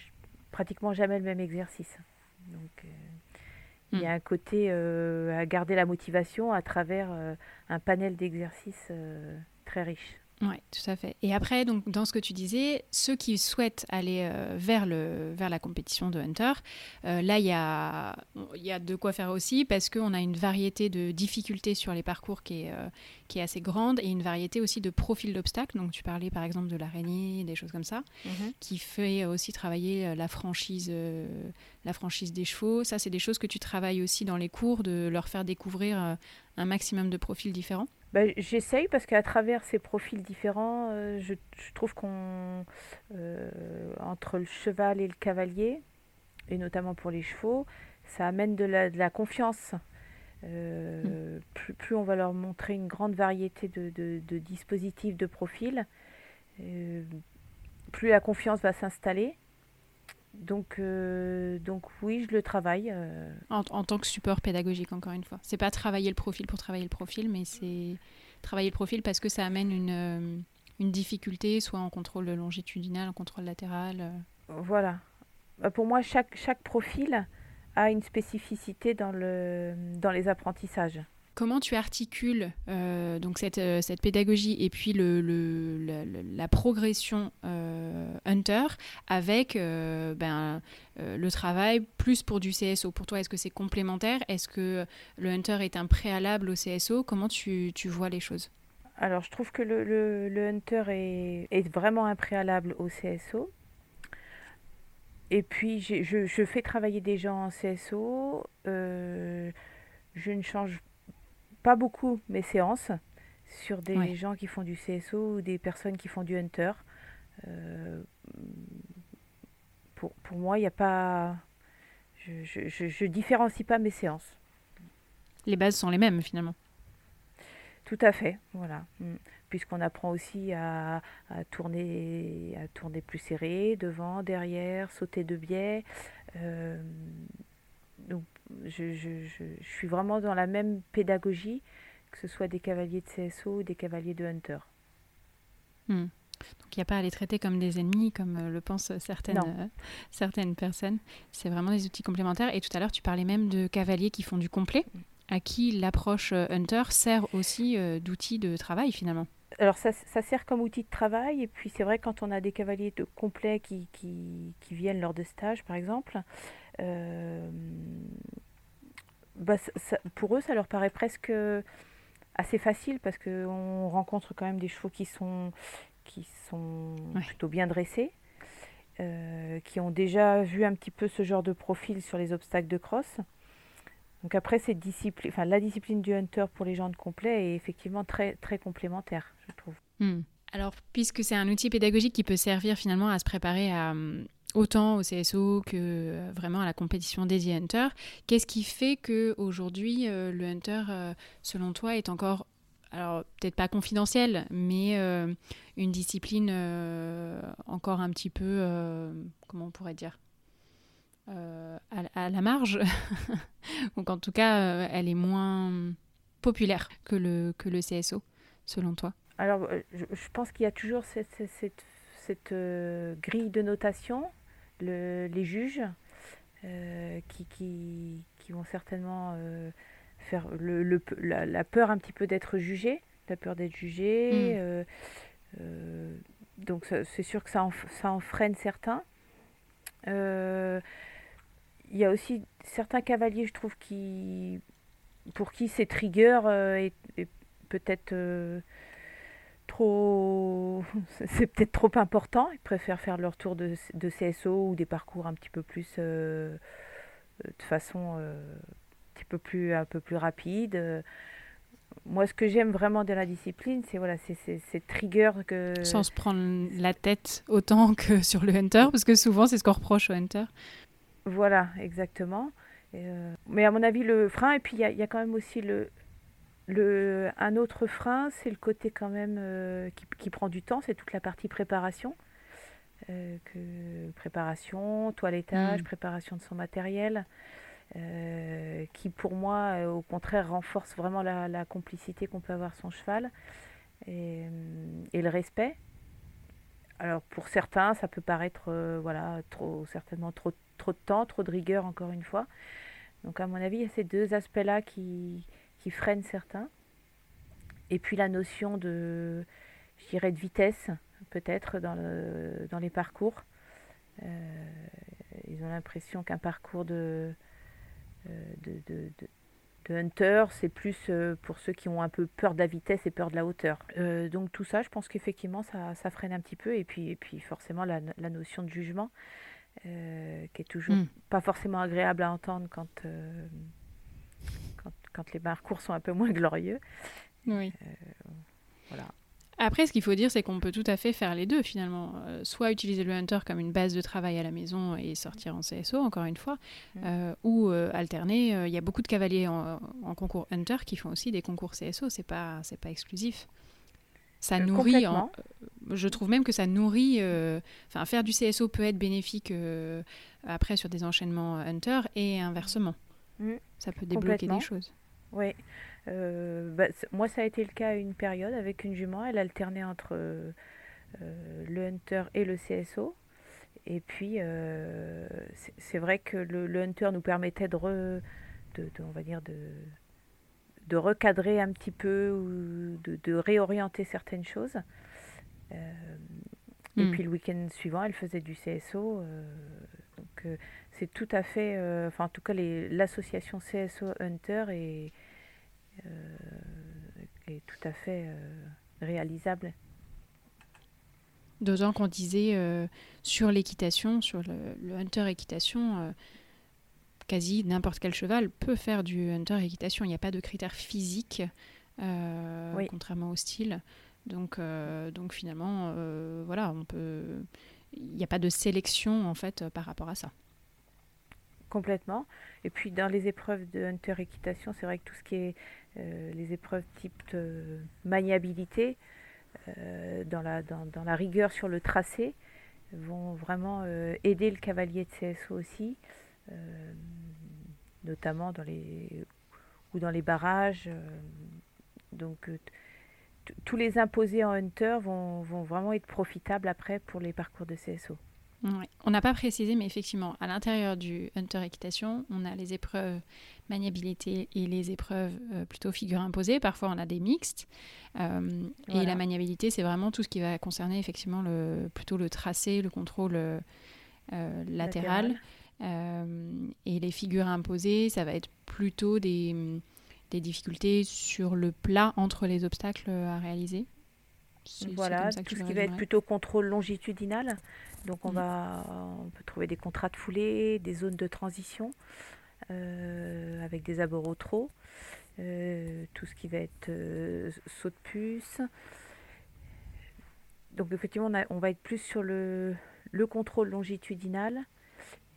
Speaker 2: pratiquement jamais le même exercice. Donc, euh, il y a hmm. un côté euh, à garder la motivation à travers euh, un panel d'exercices très riche.
Speaker 1: Oui, tout à fait. Et après, donc, dans ce que tu disais, ceux qui souhaitent aller euh, vers, le, vers la compétition de Hunter, euh, là, il y a, y a de quoi faire aussi parce qu'on a une variété de difficultés sur les parcours qui est, euh, qui est assez grande et une variété aussi de profils d'obstacles. Donc, tu parlais par exemple de l'araignée, des choses comme ça,
Speaker 2: Mhm.
Speaker 1: qui fait aussi travailler la franchise, la franchise des chevaux. Ça, c'est des choses que tu travailles aussi dans les cours, de leur faire découvrir un maximum de profils différents.
Speaker 2: Bah, J'essaye parce qu'à travers ces profils différents, euh, je, je trouve qu'on, euh, entre le cheval et le cavalier, et notamment pour les chevaux, ça amène de la, de la confiance. Euh, plus, plus on va leur montrer une grande variété de, de- de dispositifs, de profils, plus la confiance va s'installer. Donc, euh, donc oui, je le travaille. euh,
Speaker 1: En, en tant que support pédagogique, encore une fois. C'est pas travailler le profil pour travailler le profil, mais c'est travailler le profil parce que ça amène une, euh, une difficulté, soit en contrôle longitudinal, en contrôle latéral.
Speaker 2: Voilà. Bah, Pour moi, chaque, chaque profil a une spécificité dans, le, dans les apprentissages.
Speaker 1: Comment tu articules euh, donc cette, euh, cette pédagogie et puis le, la, progression euh, Hunter avec ben, le travail plus pour du CSO Pour toi, est-ce que c'est complémentaire? Est-ce que le Hunter est un préalable au CSO Comment tu, tu vois les choses?
Speaker 2: Alors, je trouve que le, le, Hunter est, est vraiment un préalable au CSO. Et puis, je, je fais travailler des gens en CSO. je ne change pas beaucoup mes séances sur des
Speaker 1: Ouais.
Speaker 2: gens qui font du CSO ou des personnes qui font du Hunter. Euh, pour, pour moi, il n'y a pas... Je, je, je, je différencie pas mes séances.
Speaker 1: Les bases sont les mêmes finalement.
Speaker 2: Tout à fait, voilà. Mm. Puisqu'on apprend aussi à, à tourner, à tourner plus serré, devant, derrière, sauter de biais. Euh, donc, je, je, je, je suis vraiment dans la même pédagogie, que ce soit des cavaliers de CSO ou des cavaliers de Hunter.
Speaker 1: Hmm. Donc il n'y a pas à les traiter comme des ennemis, comme euh, le pensent certaines, euh, certaines personnes. C'est vraiment des outils complémentaires. Et tout à l'heure, tu parlais même de cavaliers qui font du complet, à qui l'approche euh, Hunter sert aussi d'outil de travail finalement?
Speaker 2: Alors ça, ça sert comme outil de travail, et puis c'est vrai quand on a des cavaliers de complets qui, qui, qui viennent lors de stages, par exemple, bah, ça- ça- pour eux, ça leur paraît presque assez facile parce qu'on rencontre quand même des chevaux qui sont, qui sont
Speaker 1: Ouais.
Speaker 2: plutôt bien dressés, euh, qui ont déjà vu un petit peu ce genre de profil sur les obstacles de cross. Donc après, cette discipline, enfin, la discipline du hunter pour les gens de complet est effectivement très, très complémentaire, je trouve.
Speaker 1: Hmm. Alors, puisque c'est un outil pédagogique qui peut servir finalement à se préparer à, hum, autant au CSO que euh, vraiment à la compétition dédiée Hunter, qu'est-ce qui fait que aujourd'hui euh, le Hunter, euh, selon toi, est encore, alors peut-être pas confidentiel, mais une discipline encore un petit peu, comment on pourrait dire à, la marge, donc en tout cas, elle est moins populaire que le, que le CSO, selon toi?
Speaker 2: Alors, je, pense qu'il y a toujours cette, grille de notation, le- les juges, euh, qui, qui, qui vont certainement euh, faire le, le la, la peur un petit peu d'être jugé, la peur d'être jugé.
Speaker 1: Mm.
Speaker 2: euh, donc, c'est sûr que ça en, ça en freine certains. Il y a aussi certains cavaliers, je trouve, qui, pour qui ces triggers est, est peut-être trop c'est peut-être trop important ils préfèrent faire leur tour de, de CSO ou des parcours un petit peu plus euh, de façon euh, un petit peu plus un peu plus rapide Euh, moi ce que j'aime vraiment de la discipline c'est voilà c'est c'est- ces triggers que
Speaker 1: Sans se prendre la tête autant que sur le Hunter, parce que souvent c'est ce qu'on reproche au Hunter.
Speaker 2: Voilà, exactement. Et, euh, mais à mon avis, le frein, et puis il y y a quand même aussi le, le, un autre frein, c'est le côté quand même euh, qui, qui prend du temps, c'est toute la partie préparation. Euh, que, préparation, toilettage,
Speaker 1: Mm.
Speaker 2: préparation de son matériel, euh, qui pour moi, au contraire, renforce vraiment la, la complicité qu'on peut avoir son cheval et, et le respect. Alors pour certains, ça peut paraître voilà, trop, certainement trop, trop de temps, trop de rigueur encore une fois. Donc à mon avis, il y a ces deux aspects-là qui, qui freinent certains. Et puis la notion de, je dirais, de vitesse, peut-être, dans, dans les parcours. ils ont l'impression qu'un parcours de, de, hunter, c'est plus pour ceux qui ont un peu peur de la vitesse et peur de la hauteur. donc tout ça, je pense qu'effectivement, ça, freine un petit peu. Et puis, et puis forcément, la, notion de jugement, qui est toujours hmm. pas forcément agréable à entendre quand, quand, les parcours sont un peu moins glorieux.
Speaker 1: Oui. voilà. Après, ce qu'il faut dire, c'est qu'on peut tout à fait faire les deux finalement. Euh, soit utiliser le Hunter comme une base de travail à la maison et sortir en CSO, encore une fois, mm. euh, ou euh, alterner. Il y a beaucoup de cavaliers en, concours Hunter qui font aussi des concours CSO, c'est pas, c'est pas exclusif. Ça nourrit, je trouve même que ça nourrit. Enfin, faire du CSO peut être bénéfique après sur des enchaînements Hunter et inversement. Mm. Ça peut débloquer des choses.
Speaker 2: Oui. Euh, bah, moi, ça a été le cas à une période avec une jument. Elle alternait entre euh, le hunter et le CSO. Et puis, euh, c'est vrai que le, hunter nous permettait de, de, on va dire de, de recadrer un petit peu ou de, réorienter certaines choses. Et hmm. puis le week-end suivant, elle faisait du CSO. donc c'est tout à fait, enfin en tout cas l'association CSO Hunter est, euh, est tout à fait euh, réalisable.
Speaker 1: D'autant qu'on disait euh, sur l'équitation, sur le, hunter équitation, quasi n'importe quel cheval peut faire du hunter équitation. Il n'y a pas de critères physiques, contrairement au style. Donc, donc finalement, voilà, on peut. Il n'y a pas de sélection en fait par rapport à ça.
Speaker 2: Complètement. Et puis dans les épreuves de hunter équitation, c'est vrai que tout ce qui est euh, les épreuves type maniabilité, euh, dans, la, rigueur sur le tracé, vont vraiment euh, aider le cavalier de CSO aussi, notamment dans les, ou dans les barrages. donc tous les imposés en hunter vont vraiment être profitables après pour les parcours de CSO.
Speaker 1: On n'a pas précisé, mais effectivement, à l'intérieur du Hunter Équitation, on a les épreuves maniabilité et les épreuves euh, plutôt figure imposée. Parfois, on a des mixtes. Euh, et la maniabilité, c'est vraiment tout ce qui va concerner effectivement le, plutôt le tracé, le contrôle euh, latéral. et les figures imposées, ça va être plutôt des, des difficultés sur le plat entre les obstacles à réaliser.
Speaker 2: Voilà, tout ce qui va être plutôt contrôle longitudinal. Donc on, mm. va, on peut trouver des contrats de foulée, des zones de transition euh, avec des abords trop, euh, tout ce qui va être euh, saut de puce. Donc effectivement on, va être plus sur le, contrôle longitudinal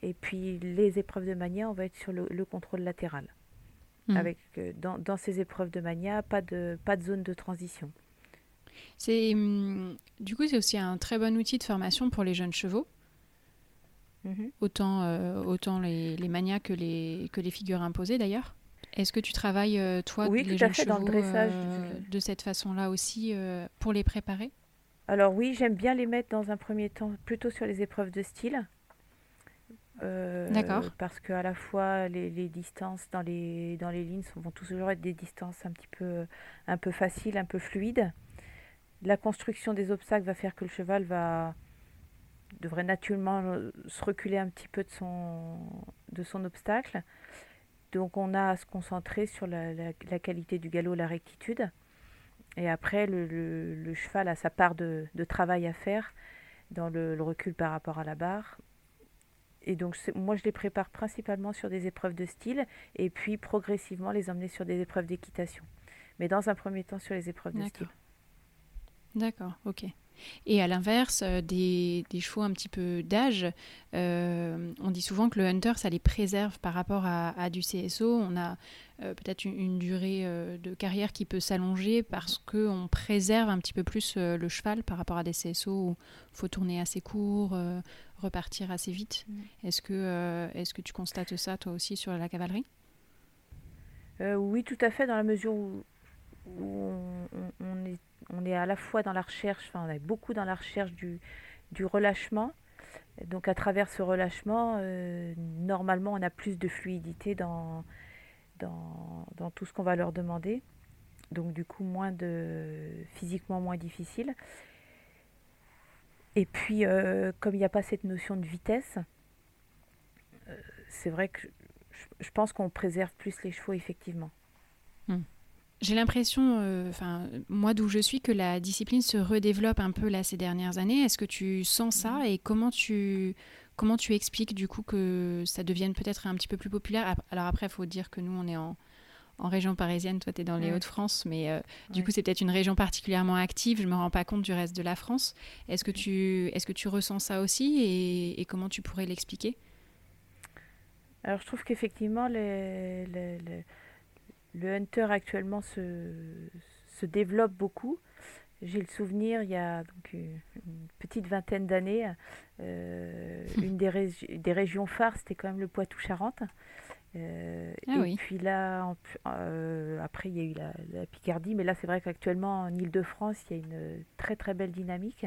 Speaker 2: et puis les épreuves de mania on va être sur le, contrôle latéral. Mm. Avec dans, ces épreuves de mania pas de, pas de zone de transition.
Speaker 1: C'est hum, du coup c'est aussi un très bon outil de formation pour les jeunes chevaux. Mhm. Autant, euh, autant les, les manias que les, que les figures imposées d'ailleurs. Est-ce que tu travailles, euh, toi, les jeunes chevaux, dans le dressage, euh, de cette façon-là aussi pour les préparer?
Speaker 2: Alors oui, j'aime bien les mettre dans un premier temps plutôt sur les épreuves de style. D'accord. Parce qu'à la fois les, les, distances dans les, dans les lignes vont toujours être des distances un petit peu, un peu faciles, un peu fluides la construction des obstacles va faire que le cheval va devrait naturellement euh, se reculer un petit peu de son, de son obstacle. Donc on a à se concentrer sur la, qualité du galop, la rectitude. Et après, le, cheval a sa part de, travail à faire dans le, recul par rapport à la barre. Et donc moi, je les prépare principalement sur des épreuves de style et puis progressivement les emmener sur des épreuves d'équitation. Mais dans un premier temps sur les épreuves de style.
Speaker 1: D'accord, ok. Et à l'inverse, euh, des, des, chevaux un petit peu d'âge, euh, on dit souvent que le hunter, ça les préserve par rapport à, du CSO. On a euh, peut-être une, durée de carrière qui peut s'allonger parce qu'on préserve un petit peu plus le cheval par rapport à des CSO où il faut tourner assez court, repartir assez vite. Mm. Est-ce que, est-ce que tu constates ça toi aussi sur la cavalerie?
Speaker 2: Oui, tout à fait, dans la mesure où, on est on est à la fois dans la recherche, enfin on est beaucoup dans la recherche du, relâchement. Donc à travers ce relâchement, euh, normalement on a plus de fluidité dans, tout ce qu'on va leur demander. donc du coup moins de physiquement moins difficile. Et puis comme il n'y a pas cette notion de vitesse, c'est vrai que je, pense qu'on préserve plus les chevaux effectivement.
Speaker 1: Hmm. J'ai l'impression, enfin moi d'où je suis, que la discipline se redéveloppe un peu là ces dernières années. Est-ce que tu sens ça et comment tu comment tu expliques du coup que ça devienne peut-être un petit peu plus populaire? Alors après, il faut dire que nous on est en en région parisienne, toi tu es dans les Hauts-de-France, mais euh, du coup c'est peut-être une région particulièrement active, je ne me rends pas compte du reste de la France. Est-ce que, tu, est que tu ressens ça aussi et, comment tu pourrais l'expliquer?
Speaker 2: Alors je trouve qu'effectivement le, le, hunter actuellement se, se développe beaucoup. J'ai le souvenir, il y a donc une petite vingtaine d'années, euh, une des, des régions phares, c'était quand même le Poitou-Charentes. Euh, ah et puis là, euh, après, il y a eu la, Picardie, mais là, c'est vrai qu'actuellement, en Ile-de-France, il y a une très très belle dynamique.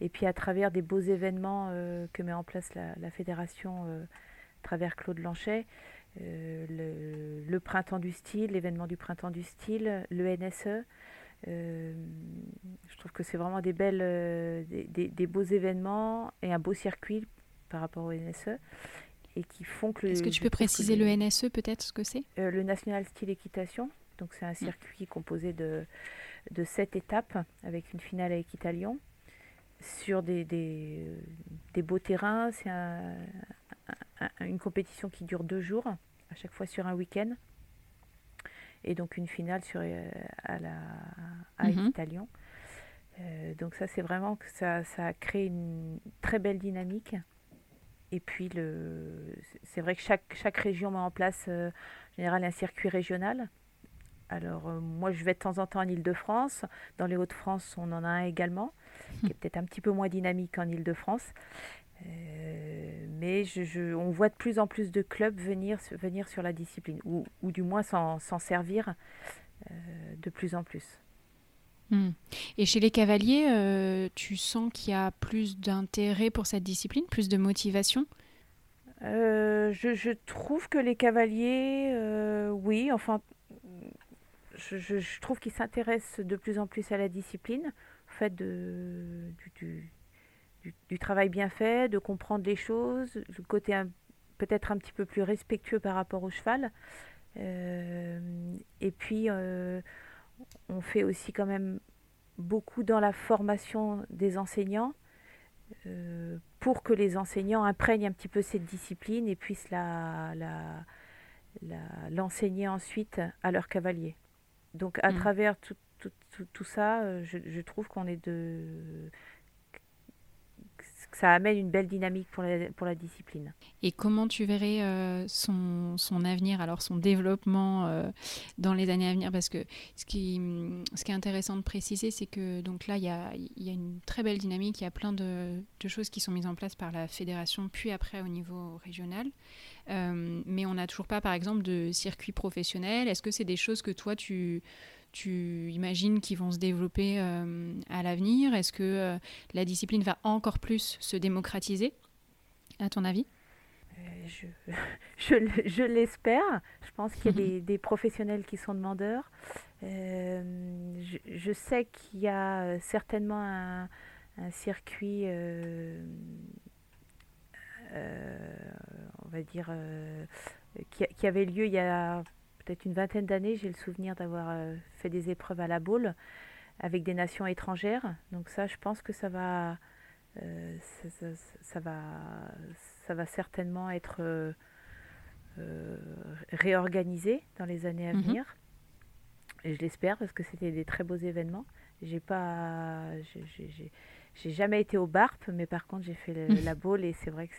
Speaker 2: Et puis, à travers des beaux événements que met en place la, fédération à travers Claude Lanchet, le, printemps du style, l'événement du printemps du style, le NSE. je trouve que c'est vraiment des belles, des, des, beaux événements et un beau circuit par rapport au NSE et qui font que.
Speaker 1: Est-ce que tu peux préciser le, NSE peut-être ce que c'est?
Speaker 2: Euh, Le National Style Équitation. Donc c'est un mm. circuit composé de, de sept étapes avec une finale à Équitalion sur des, des, des beaux terrains. C'est une compétition qui dure deux jours, à chaque fois sur un week-end. Et donc une finale sur, euh, à, la, à. Équitalion. Euh, donc ça c'est vraiment que ça, ça a créé une très belle dynamique et puis, le, c'est vrai que chaque, chaque région met en place euh, en général un circuit régional. Alors, euh, moi, je vais de temps en temps en Ile-de-France. Dans les Hauts-de-France, on en a un également, qui est peut-être un petit peu moins dynamique en Ile-de-France. Euh, mais je, on voit de plus en plus de clubs venir, venir sur la discipline, ou, ou du moins s'en, servir de plus en plus.
Speaker 1: Hmm. Et chez les cavaliers, euh, tu sens qu'il y a plus d'intérêt pour cette discipline, plus de motivation?
Speaker 2: Euh, je, trouve que les cavaliers, euh, oui, enfin, je, trouve qu'ils s'intéressent de plus en plus à la discipline, au fait de, du, du, travail bien fait, de comprendre les choses, le côté peut-être un petit peu plus respectueux par rapport au cheval. et puis, on fait aussi quand même beaucoup dans la formation des enseignants euh, pour que les enseignants imprègnent un petit peu cette discipline et puissent la, l'enseigner ensuite à leurs cavaliers. Donc à mmh. travers tout, tout, ça, euh, je, je trouve qu'on est de ça amène une belle dynamique pour la, discipline.
Speaker 1: Et comment tu verrais euh, son, avenir, alors son développement euh, dans les années à venir? Parce que ce qui, est intéressant de préciser, c'est que donc là, il y a, une très belle dynamique, il y a plein de, de, choses qui sont mises en place par la fédération, puis après au niveau régional. Euh, mais on n'a toujours pas, par exemple, de circuit professionnel. Est-ce que c'est des choses que toi, tu tu imagines qu'ils vont se développer euh, à l'avenir? Est-ce que euh, la discipline va encore plus se démocratiser, à ton avis?
Speaker 2: Euh, je, l'espère. Je pense qu'il y a des, professionnels qui sont demandeurs. je, sais qu'il y a certainement un, circuit, on va dire, qui, avait lieu il y a peut-être une vingtaine d'années, j'ai le souvenir d'avoir euh, fait des épreuves à la boule avec des nations étrangères. Donc ça, je pense que ça va, euh, ça, va, ça va certainement être euh, réorganisé dans les années à mhm. venir. Et je l'espère parce que c'était des très beaux événements. J'ai pas, j'ai jamais été au BARP, mais par contre j'ai fait la boule et c'est vrai que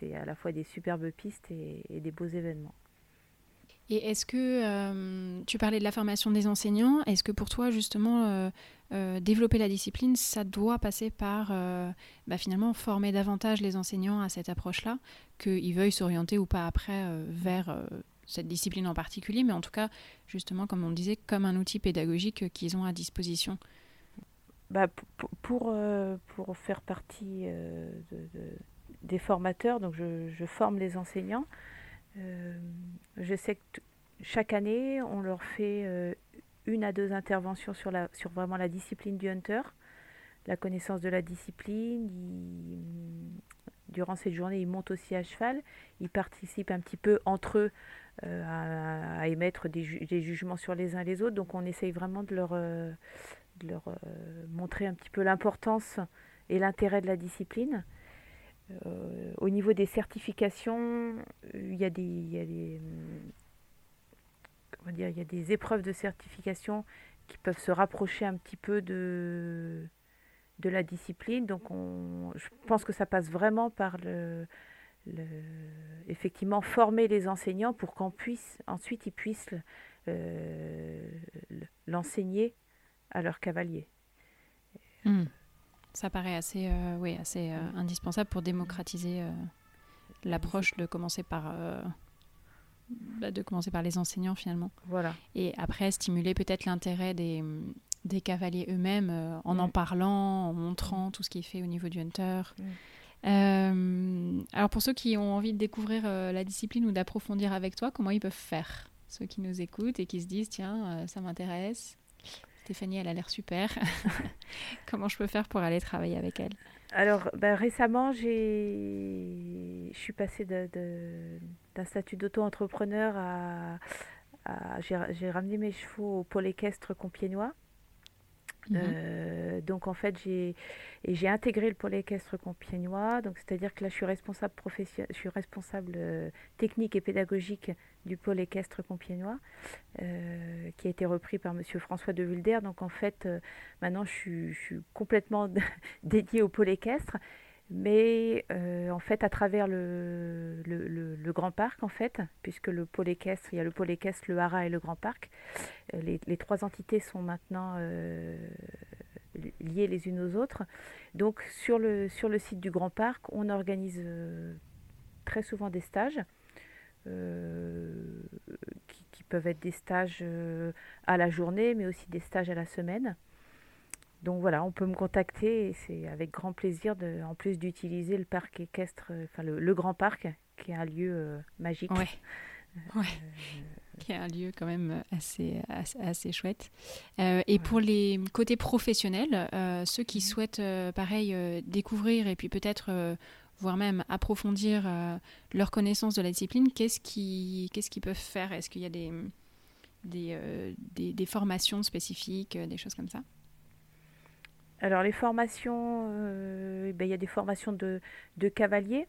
Speaker 2: c'est à la fois des superbes pistes et des beaux événements.
Speaker 1: Et est-ce que euh, tu parlais de la formation des enseignants Est-ce que pour toi, justement, euh, euh, développer la discipline, ça doit passer par bah, finalement former davantage les enseignants à cette approche-là, qu'ils veuillent s'orienter ou pas après vers cette discipline en particulier, mais en tout cas, justement, comme on disait, comme un outil pédagogique qu'ils ont à disposition?
Speaker 2: Bah, pour, faire partie des formateurs, donc je, forme les enseignants. Je sais que chaque année, on leur fait euh, une à deux interventions sur, la, sur vraiment la discipline du hunter, la connaissance de la discipline. durant cette journée, ils montent aussi à cheval. Ils participent un petit peu entre eux à, émettre des, jugements sur les uns les autres. Donc on essaye vraiment de leur, de leur montrer un petit peu l'importance et l'intérêt de la discipline. Euh, au niveau des certifications, il y a des, il y a des, comment dire, il y a des épreuves de certification qui peuvent se rapprocher un petit peu de, de la discipline. Donc, on, je pense que ça passe vraiment par le, le effectivement former les enseignants pour qu'on puisse ensuite ils puissent euh, l'enseigner à leurs cavaliers.
Speaker 1: Hmm. Ça paraît assez, euh, oui, assez euh, indispensable pour démocratiser euh, l'approche de commencer par bah, de commencer par les enseignants finalement.
Speaker 2: Voilà.
Speaker 1: Et après stimuler peut-être l'intérêt des, des cavaliers eux-mêmes en en parlant, en montrant tout ce qui est fait au niveau du hunter. alors pour ceux qui ont envie de découvrir la discipline ou d'approfondir avec toi, comment ils peuvent faire? Ceux qui nous écoutent et qui se disent tiens, ça m'intéresse. Stéphanie, elle a l'air super. Comment je peux faire pour aller travailler avec elle?
Speaker 2: Alors, ben, récemment, je suis passée d'un statut d'auto-entrepreneur à... J'ai, ramené mes chevaux au pôle équestre compiègnois. Mhm. Euh, donc en fait j'ai j'ai intégré le pôle équestre compiègnois donc c'est à dire que là je suis responsable professionnel je suis responsable euh, technique et pédagogique du pôle équestre compiègnois euh, qui a été repris par monsieur François de Vulder. Donc en fait maintenant je suis, je suis complètement dédié au pôle équestre mais en fait à travers le, le, le, grand parc en fait puisque le pôle équestre il y a le pôle équestre le haras et le grand parc les, les, trois entités sont maintenant liées les unes aux autres. Donc sur le, sur le site du Grand Parc, on organise euh, très souvent des stages. Euh, qui, peuvent être des stages euh, à la journée, mais aussi des stages à la semaine. Donc voilà, on peut me contacter et c'est avec grand plaisir, de, en plus d'utiliser le parc équestre, enfin le, Grand Parc, qui est un lieu magique.
Speaker 1: Ouais. ouais qui est un lieu quand même assez, assez, chouette. Euh, et pour les côtés professionnels, euh, ceux qui mhm. souhaitent, euh, pareil, découvrir et puis peut-être, voire même approfondir leur connaissance de la discipline, qu'est-ce qu'ils qu'est-ce peuvent faire? Est-ce qu'il y a des, des, des, formations spécifiques, des choses comme ça?
Speaker 2: Alors les formations, ben, il y a des formations de, de cavaliers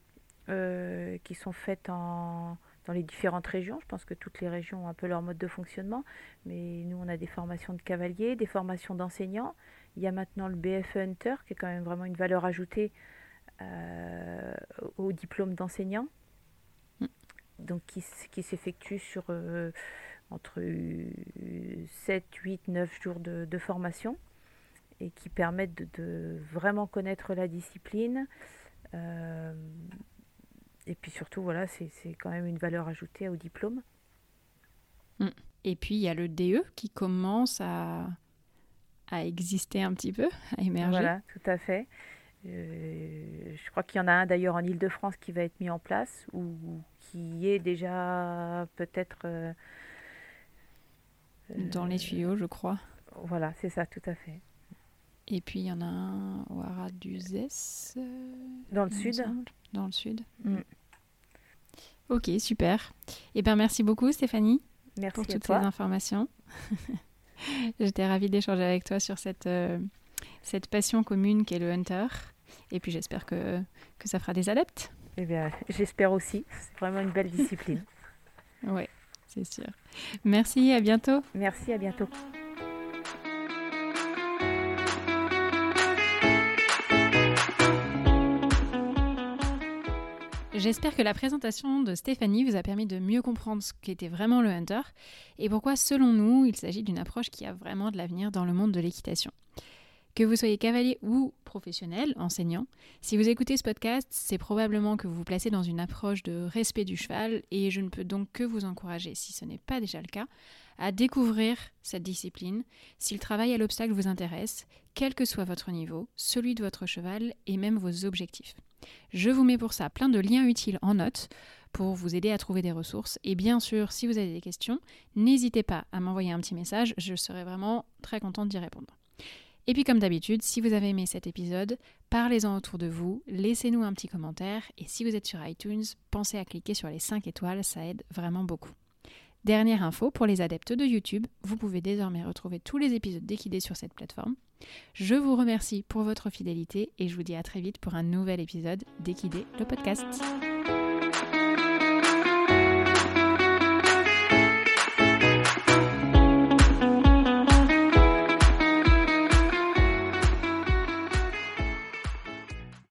Speaker 2: qui sont faites en, dans les différentes régions. Je pense que toutes les régions ont un peu leur mode de fonctionnement, mais nous, on a des formations de cavaliers, des formations d'enseignants. Il y a maintenant le BFE Hunter, qui est quand même vraiment une valeur ajoutée euh, au diplôme d'enseignant, mm. donc qui, qui s'effectue sur euh, entre 7, 8, 9 jours de, formation et qui permettent de, vraiment connaître la discipline. Euh, et puis surtout, voilà, c'est quand même une valeur ajoutée au diplôme.
Speaker 1: Mm. Et puis, il y a le DE qui commence à, à exister un petit peu, à émerger.
Speaker 2: Voilà, tout à fait. Euh, je crois qu'il y en a un d'ailleurs en Ile-de-France qui va être mis en place ou qui est déjà peut-être... Euh,
Speaker 1: Dans les tuyaux, je crois.
Speaker 2: Voilà, c'est ça, tout à fait.
Speaker 1: Et puis il y en a un au Haras du Zès.
Speaker 2: Dans le sud.
Speaker 1: Dans le sud. Mm. Ok, super. Eh bien, merci beaucoup, Stéphanie, pour toutes ces informations. J'étais ravie d'échanger avec toi sur cette, euh, cette passion commune qu'est le hunter. Et puis, j'espère que, que ça fera des adeptes.
Speaker 2: Eh bien, j'espère aussi. C'est vraiment une belle discipline.
Speaker 1: oui, c'est sûr. Merci, à bientôt.
Speaker 2: Merci, à bientôt.
Speaker 1: J'espère que la présentation de Stéphanie vous a permis de mieux comprendre ce qu'était vraiment le hunter et pourquoi, selon nous, il s'agit d'une approche qui a vraiment de l'avenir dans le monde de l'équitation. Que vous soyez cavalier ou professionnel, enseignant, si vous écoutez ce podcast, c'est probablement que vous vous placez dans une approche de respect du cheval et je ne peux donc que vous encourager, si ce n'est pas déjà le cas, à découvrir cette discipline si le travail à l'obstacle vous intéresse, quel que soit votre niveau, celui de votre cheval et même vos objectifs. Je vous mets pour ça plein de liens utiles en notes pour vous aider à trouver des ressources. Et bien sûr, si vous avez des questions, n'hésitez pas à m'envoyer un petit message, je serai vraiment très contente d'y répondre. Et puis comme d'habitude, si vous avez aimé cet épisode, parlez-en autour de vous, laissez-nous un petit commentaire et si vous êtes sur iTunes, pensez à cliquer sur les 5 étoiles, ça aide vraiment beaucoup. Dernière info pour les adeptes de YouTube, vous pouvez désormais retrouver tous les épisodes d'Equidé sur cette plateforme. Je vous remercie pour votre fidélité et je vous dis à très vite pour un nouvel épisode d'Equidé, le podcast.